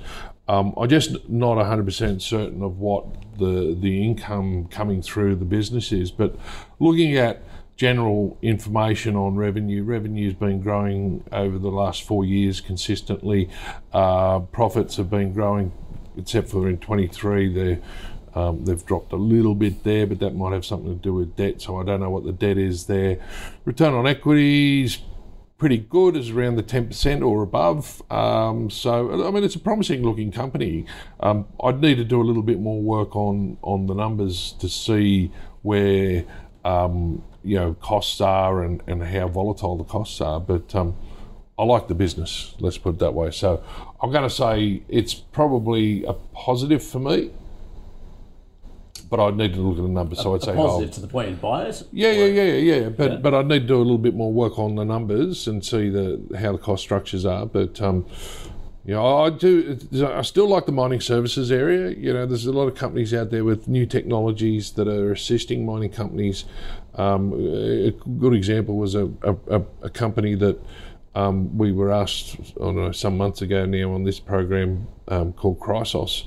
Um, I'm just not 100% certain of what the the income coming through the business is, but looking at general information on revenue, revenue's been growing over the last four years consistently. Uh, profits have been growing, except for in 23, they um, they've dropped a little bit there, but that might have something to do with debt. So I don't know what the debt is there. Return on equities pretty good, is around the 10% or above. Um, so, I mean, it's a promising looking company. Um, I'd need to do a little bit more work on, on the numbers to see where, um, you know, costs are and, and how volatile the costs are. But um, I like the business, let's put it that way. So I'm going to say it's probably a positive for me. But I'd need to look at the numbers, so I'd say positive to the point in buyers. Yeah, yeah, yeah, yeah, yeah. But Yeah. but I'd need to do a little bit more work on the numbers and see the how the cost structures are. But um, you know, I do. I still like the mining services area. You know, there's a lot of companies out there with new technologies that are assisting mining companies. Um, a good example was a a, a, a company that. Um, we were asked, I don't know, some months ago now on this program um, called Chrysos,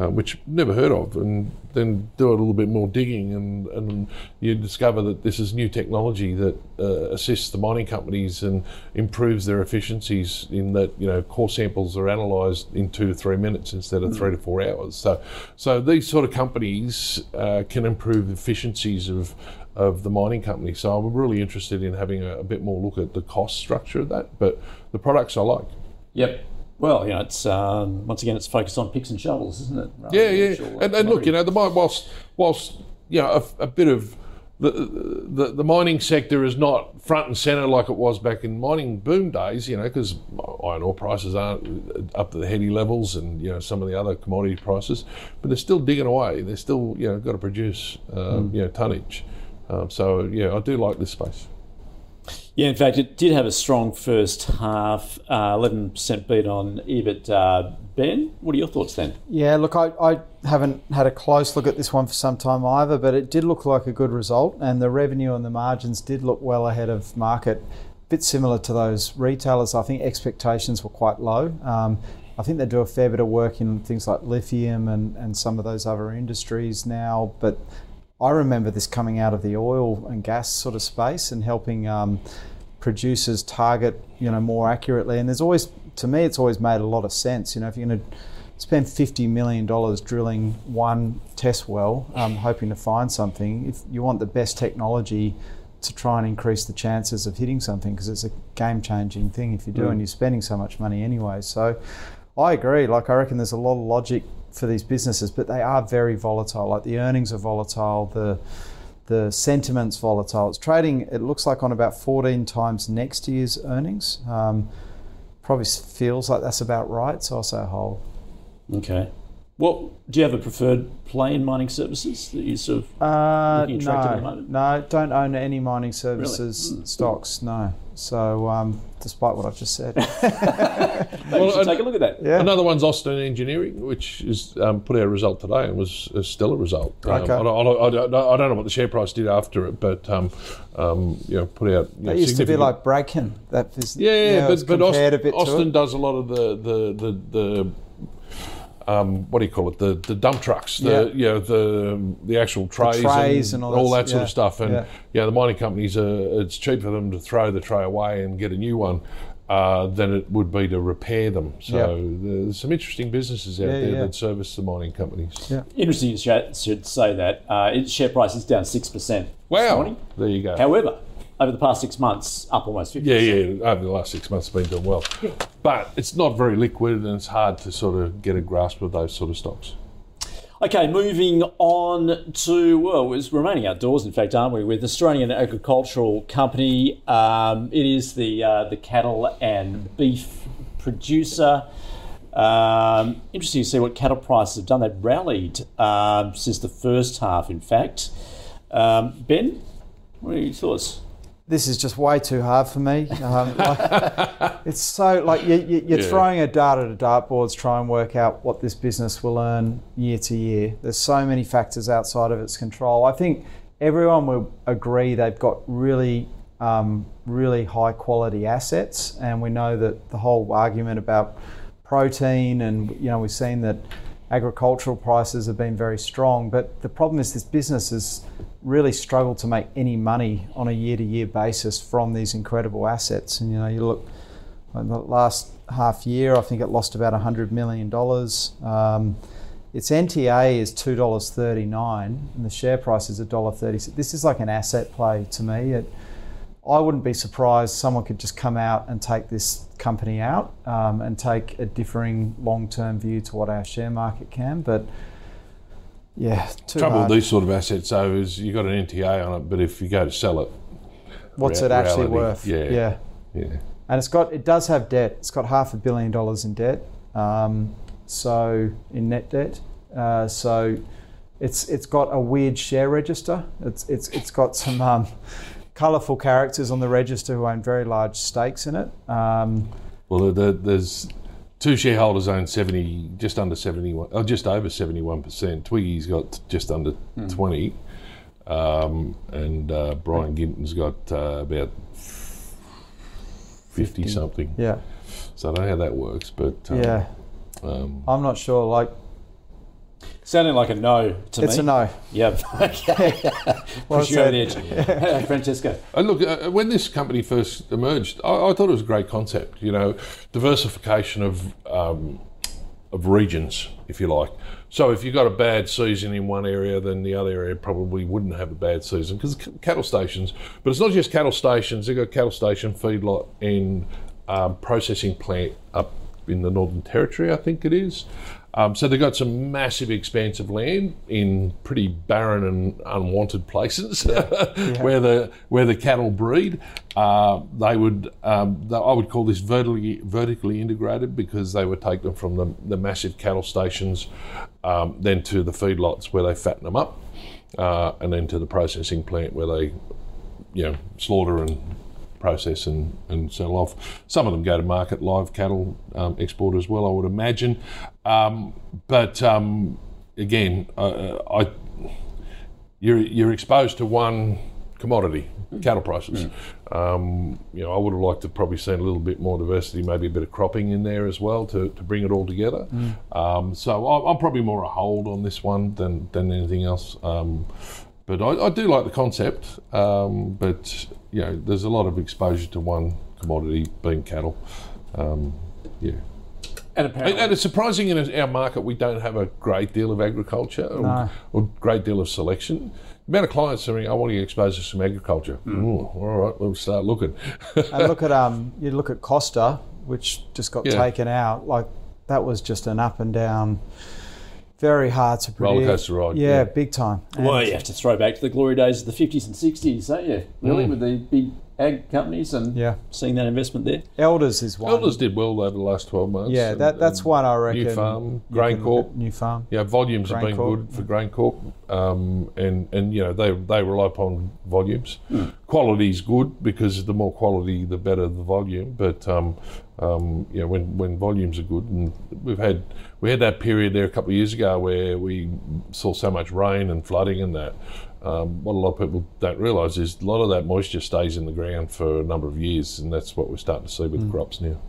uh, which never heard of, and then do a little bit more digging, and, and you discover that this is new technology that uh, assists the mining companies and improves their efficiencies. In that, you know, core samples are analysed in two to three minutes instead of three to four hours. So, so these sort of companies uh, can improve efficiencies of of the mining company. So I'm really interested in having a, a bit more look at the cost structure of that, but the products I like. Yep. Well, you know, it's um, once again it's focused on picks and shovels, isn't it? Rather Yeah, yeah. uh, And, and look, you know, the mine, whilst whilst you know a, a bit of the, the the mining sector is not front and center like it was back in mining boom days, you know, because iron ore prices aren't up to the heady levels, and you know some of the other commodity prices, but they're still digging away. They're still you know got to produce um, you know tonnage. Um, so yeah, I do like this space. Yeah, in fact, it did have a strong first half, uh, 11% beat on EBIT. Uh, ben, what are your thoughts then? Yeah, look, I, I haven't had a close look at this one for some time either, but it did look like a good result, and the revenue and the margins did look well ahead of market. bit similar to those retailers. I think expectations were quite low. Um, I think they do a fair bit of work in things like lithium and, and some of those other industries now, but I remember this coming out of the oil and gas sort of space and helping um, producers target, you know, more accurately. And there's always, to me, it's always made a lot of sense. You know, if you're going to spend $50 million drilling one test well, um, hoping to find something, if you want the best technology to try and increase the chances of hitting something, because it's a game changing thing if you do, and you're spending so much money anyway. So I agree. Like, I reckon there's a lot of logic for these businesses, but they are very volatile. Like, the earnings are volatile, the the sentiment's volatile. It's trading, it looks like, on about 14 times next year's earnings. Um, probably feels like that's about right, so I'll say hold. Okay. Well, do you have a preferred play in mining services that you sort of Uh, Looking attractive at the no, moment? no, don't own any mining services stocks. No. So, um, despite what I've just said, (laughs) Well, should take a look at that? yeah. Another one's Austin Engineering, which is um, put out a result today and was still a stellar result. Um, Okay. I, don't, I, don't, I don't- know what the share price did after it, but um, um, you know, put out. You know, That used to be like Bracken. That is, Yeah, yeah, it was but, but Austin, a bit Austin does a lot of the the the, the um, what do you call it? The the dump trucks, the Yeah. you know, the the actual trays, trays and all that- that sort yeah, of stuff. And yeah. yeah. the mining companies are it's cheaper for them to throw the tray away and get a new one. Uh, than it would be to repair them. So there's some interesting businesses out Yeah, there yeah. that service the mining companies. Yeah. Interesting you should, should say that. Uh, its share price is down 6% this Wow, morning. there you go. However, over the past six months, up almost 50%. Yeah, yeah. Over the last six months, it's been doing well, Yeah. but it's not very liquid, and it's hard to sort of get a grasp of those sort of stocks. Okay, moving on to well, we're remaining outdoors. In fact, aren't we? With Australian Agricultural Company, um, it is the uh, the cattle and beef producer. Um, interesting to see what cattle prices have done. They've rallied um, since the first half. In fact, um, Ben, what are your thoughts? This is just way too hard for me. Um, (laughs) like, it's so like you, you, you're Yeah. throwing a dart at a dartboard to try and work out what this business will earn year to year. There's so many factors outside of its control. I think everyone will agree they've got really, um, really high quality assets, and we know that the whole argument about protein and you know we've seen that agricultural prices have been very strong, but the problem is this business has really struggled to make any money on a year-to-year basis from these incredible assets. And you know, you look in the last half year, I think it lost about hundred million dollars. Um, its NTA is two dollars thirty-nine, and the share price is a dollar thirty. This is like an asset play to me. It, I wouldn't be surprised someone could just come out and take this company out um, and take a differing long-term view to what our share market can. But yeah, too trouble hard. with these sort of assets though is you got an NTA on it, but if you go to sell it, What's rea- it actually reality, worth? yeah. yeah. yeah, And it's got it does have debt. It's got half a billion dollars in debt. Um, so in net debt. Uh, so it's it's got a weird share register. It's it's it's got some um, colourful characters on the register who own very large stakes in it. Um, well, there, there's two shareholders own seventy, just under seventy-one, oh, just over seventy-one percent. Twiggy's got just under twenty, um, and uh, Brian Ginton's got uh, about fifty something. yeah, So I don't know how that works, but um, yeah. um, I'm not sure. Like, Sounding like a no to It's me. It's a no. Yep. (laughs) Okay. Well Push you over said. the edge. (laughs) Francesco. And look, uh, when this company first emerged, I, I thought it was a great concept. You know, diversification of um, of regions, if you like. So if you've got a bad season in one area, then the other area probably wouldn't have a bad season because cattle stations. But it's not just cattle stations. They've got cattle station, feedlot, and um, processing plant up in the Northern Territory, I think it is. Um, so they've got some massive expanse of land in pretty barren and unwanted places (laughs) where the where the cattle breed. Uh, they would um, th- I would call this vertically vertically integrated because they would take them from the, the massive cattle stations, um, then to the feedlots where they fatten them up, uh, and then to the processing plant where they you know slaughter and process and, and sell off. Some of them go to market live cattle um, export as well, I would imagine. Um, but um, again, uh, I you're you're exposed to one commodity, cattle prices. Um, you know, I would have liked to probably seen a little bit more diversity, maybe a bit of cropping in there as well to, to bring it all together. Um, so I, I'm probably more a hold on this one than than anything else. Um, but I, I do like the concept. Um, but you know, there's a lot of exposure to one commodity, being cattle. Um, yeah. And And, apparently, and it's surprising in our market we don't have a great deal of agriculture or, No. or great deal of selection. The amount of clients saying, I want to get exposed to some agriculture. Ooh, all right, we'll start looking. and look at um, you look at Costa, which just got Yeah. taken out. Like that was just an up and down, very hard to predict. Rollercoaster ride, Yeah, yeah. big time. well, you have to throw back to the glory days of the 50s and 60s, don't you? Really, mm. with the big ag companies and Yeah. seeing that investment there. Elders is one. Elders did well over the last 12 months. Yeah, and- that, that's and one I reckon. Nufarm, you Grain Corp. Nufarm. Yeah, volumes have been Corp, good for GrainCorp, um, and and you know they they rely upon volumes. Quality is good because the more quality, the better the volume. But um, um, you know when when volumes are good, and we've had we had that period there a couple of years ago where we saw so much rain and flooding and that. Um, what a lot of people don't realise is a lot of that moisture stays in the ground for a number of years, and that's what we're starting to see with the crops now.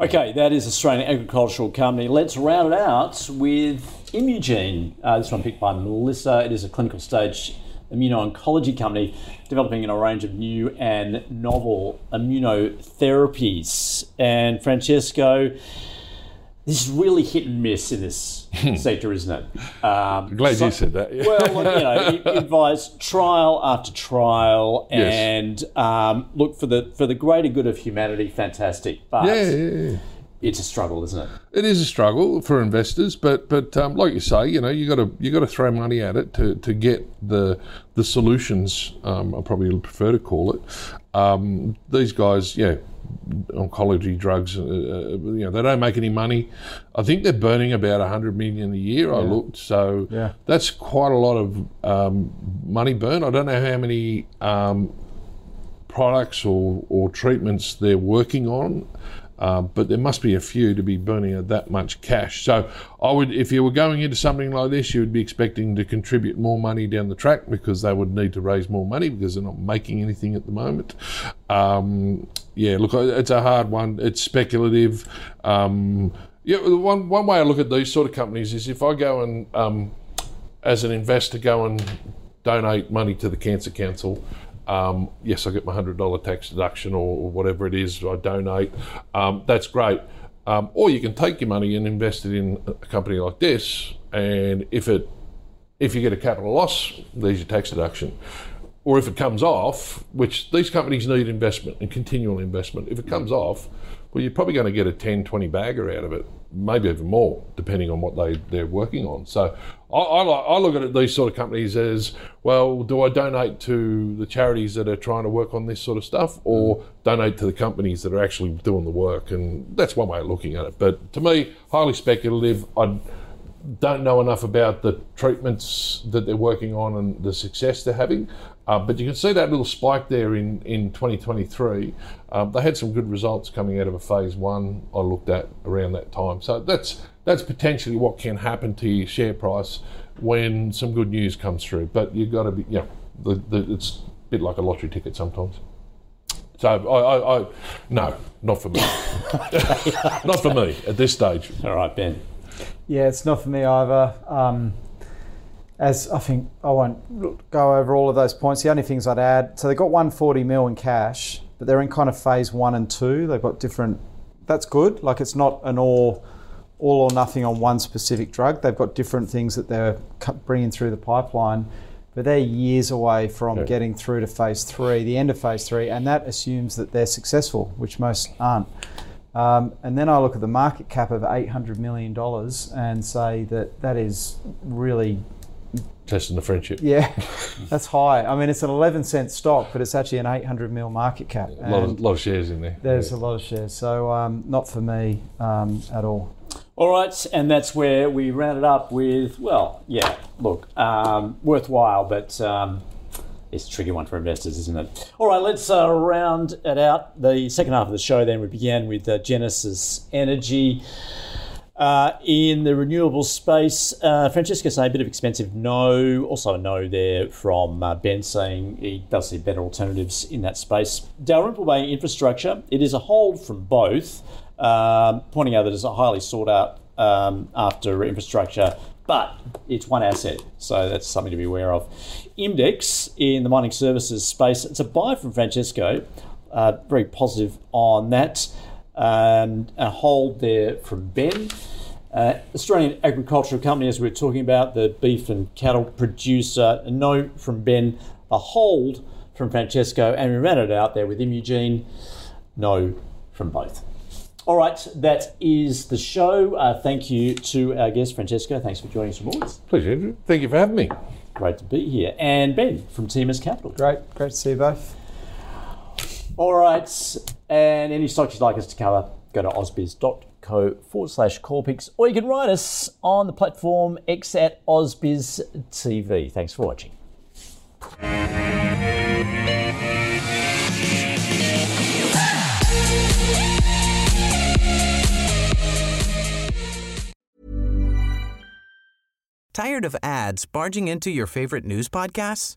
Okay, that is Australian Agricultural Company. Let's round it out with Imugene. Uh, this one picked by Melissa. It is a clinical stage immuno-oncology company developing a range of new and novel immunotherapies. And Francesco, this is really hit and miss in this sector, isn't it? Um, Glad so- you said that. Yeah. (laughs) well, look, you know, advise trial after trial, Yes. and um, look for the for the greater good of humanity. Fantastic, but yeah, yeah, yeah. it's a struggle, isn't it? It is a struggle for investors, but but um, like you say, you know, you got to you got to throw money at it to, to get the the solutions. Um, I probably prefer to call it. Um, these guys, yeah, oncology drugs. Uh, uh, you know, they don't make any money. I think they're burning about hundred million a year. I looked, so Yeah. that's quite a lot of um, money burn. I don't know how many um, products or, or treatments they're working on, uh, but there must be a few to be burning that much cash. So I would, if you were going into something like this, you would be expecting to contribute more money down the track because they would need to raise more money because they're not making anything at the moment. Um, yeah, look, it's a hard one. It's speculative. Um, yeah, one one way I look at these sort of companies is if I go and um, as an investor go and donate money to the Cancer Council. Um, yes, I get my hundred dollar tax deduction or, or whatever it is I donate. Um, that's great. Um, or you can take your money and invest it in a company like this, and if it if you get a capital loss, there's your tax deduction. Or if it comes off, which these companies need investment and continual investment, if it comes off, well, you're probably going to get a 10, 20 bagger out of it, maybe even more, depending on what they, they're working on. So I, I, like- I look at these sort of companies as well, do I donate to the charities that are trying to work on this sort of stuff or mm. donate to the companies that are actually doing the work? And that's one way of looking at it. But to me, highly speculative. I'd, don't know enough about the treatments that they're working on and the success they're having. Uh, but you can see that little spike there in, in 2023. Um, they had some good results coming out of a phase one I looked at around that time. So that's that's potentially what can happen to your share price when some good news comes through. But you've got to be, yeah, the, the, it's a bit like a lottery ticket sometimes. So I, I, I no, not for me. (laughs) not for me at this stage. All right, Ben. Yeah, it's not for me either. Um, as I think I won't go over all of those points. The only things I'd add, so they've got 140 mil in cash, but they're in kind of phase one and two. They've got different. That's good. Like it's not an all, all or nothing on one specific drug. They've got different things that they're bringing through the pipeline, but they're years away from yeah. getting through to phase three, the end of phase three, and that assumes that they're successful, which most aren't. Um, and then I look at the market cap of $800 million and say that that is really testing the friendship. Yeah, (laughs) that's high. I mean, it's an 11 cent stock, but it's actually an 800 mil market cap. A lot, of, lot of shares in there. There's yeah. a lot of shares. So, um, not for me um, at all. All right, and that's where we rounded up with, well, yeah, look, um, worthwhile, but um, it's a tricky one for investors, isn't it? All right, let's uh, round it out. The second half of the show, then, we began with uh, Genesis Energy. Uh, in the renewable space, uh, Francesco saying a bit of expensive no. Also a no there from uh, Ben saying he does see better alternatives in that space. Dalrymple Bay Infrastructure, it is a hold from both, um, pointing out that it's a highly sought out um, after infrastructure, but it's one asset, so that's something to be aware of. Imdex in the mining services space, it's a buy from Francesco, uh, very positive on that and a hold there from Ben. Uh, Australian agricultural company, as we are talking about, the beef and cattle producer, a no from Ben, a hold from Francesco, and we ran it out there with Imugene, no from both. All right, that is the show. Uh, thank you to our guest, Francesco. Thanks for joining us from Pleasure, Andrew. Thank you for having me. Great to be here. And Ben from TMS Capital. Great, great to see you both. All right, and any stocks you'd like us to cover, go to ausbiz.co forward slash corpix, or you can write us on the platform X at Ausbiz TV. Thanks for watching. Tired of ads barging into your favorite news podcasts?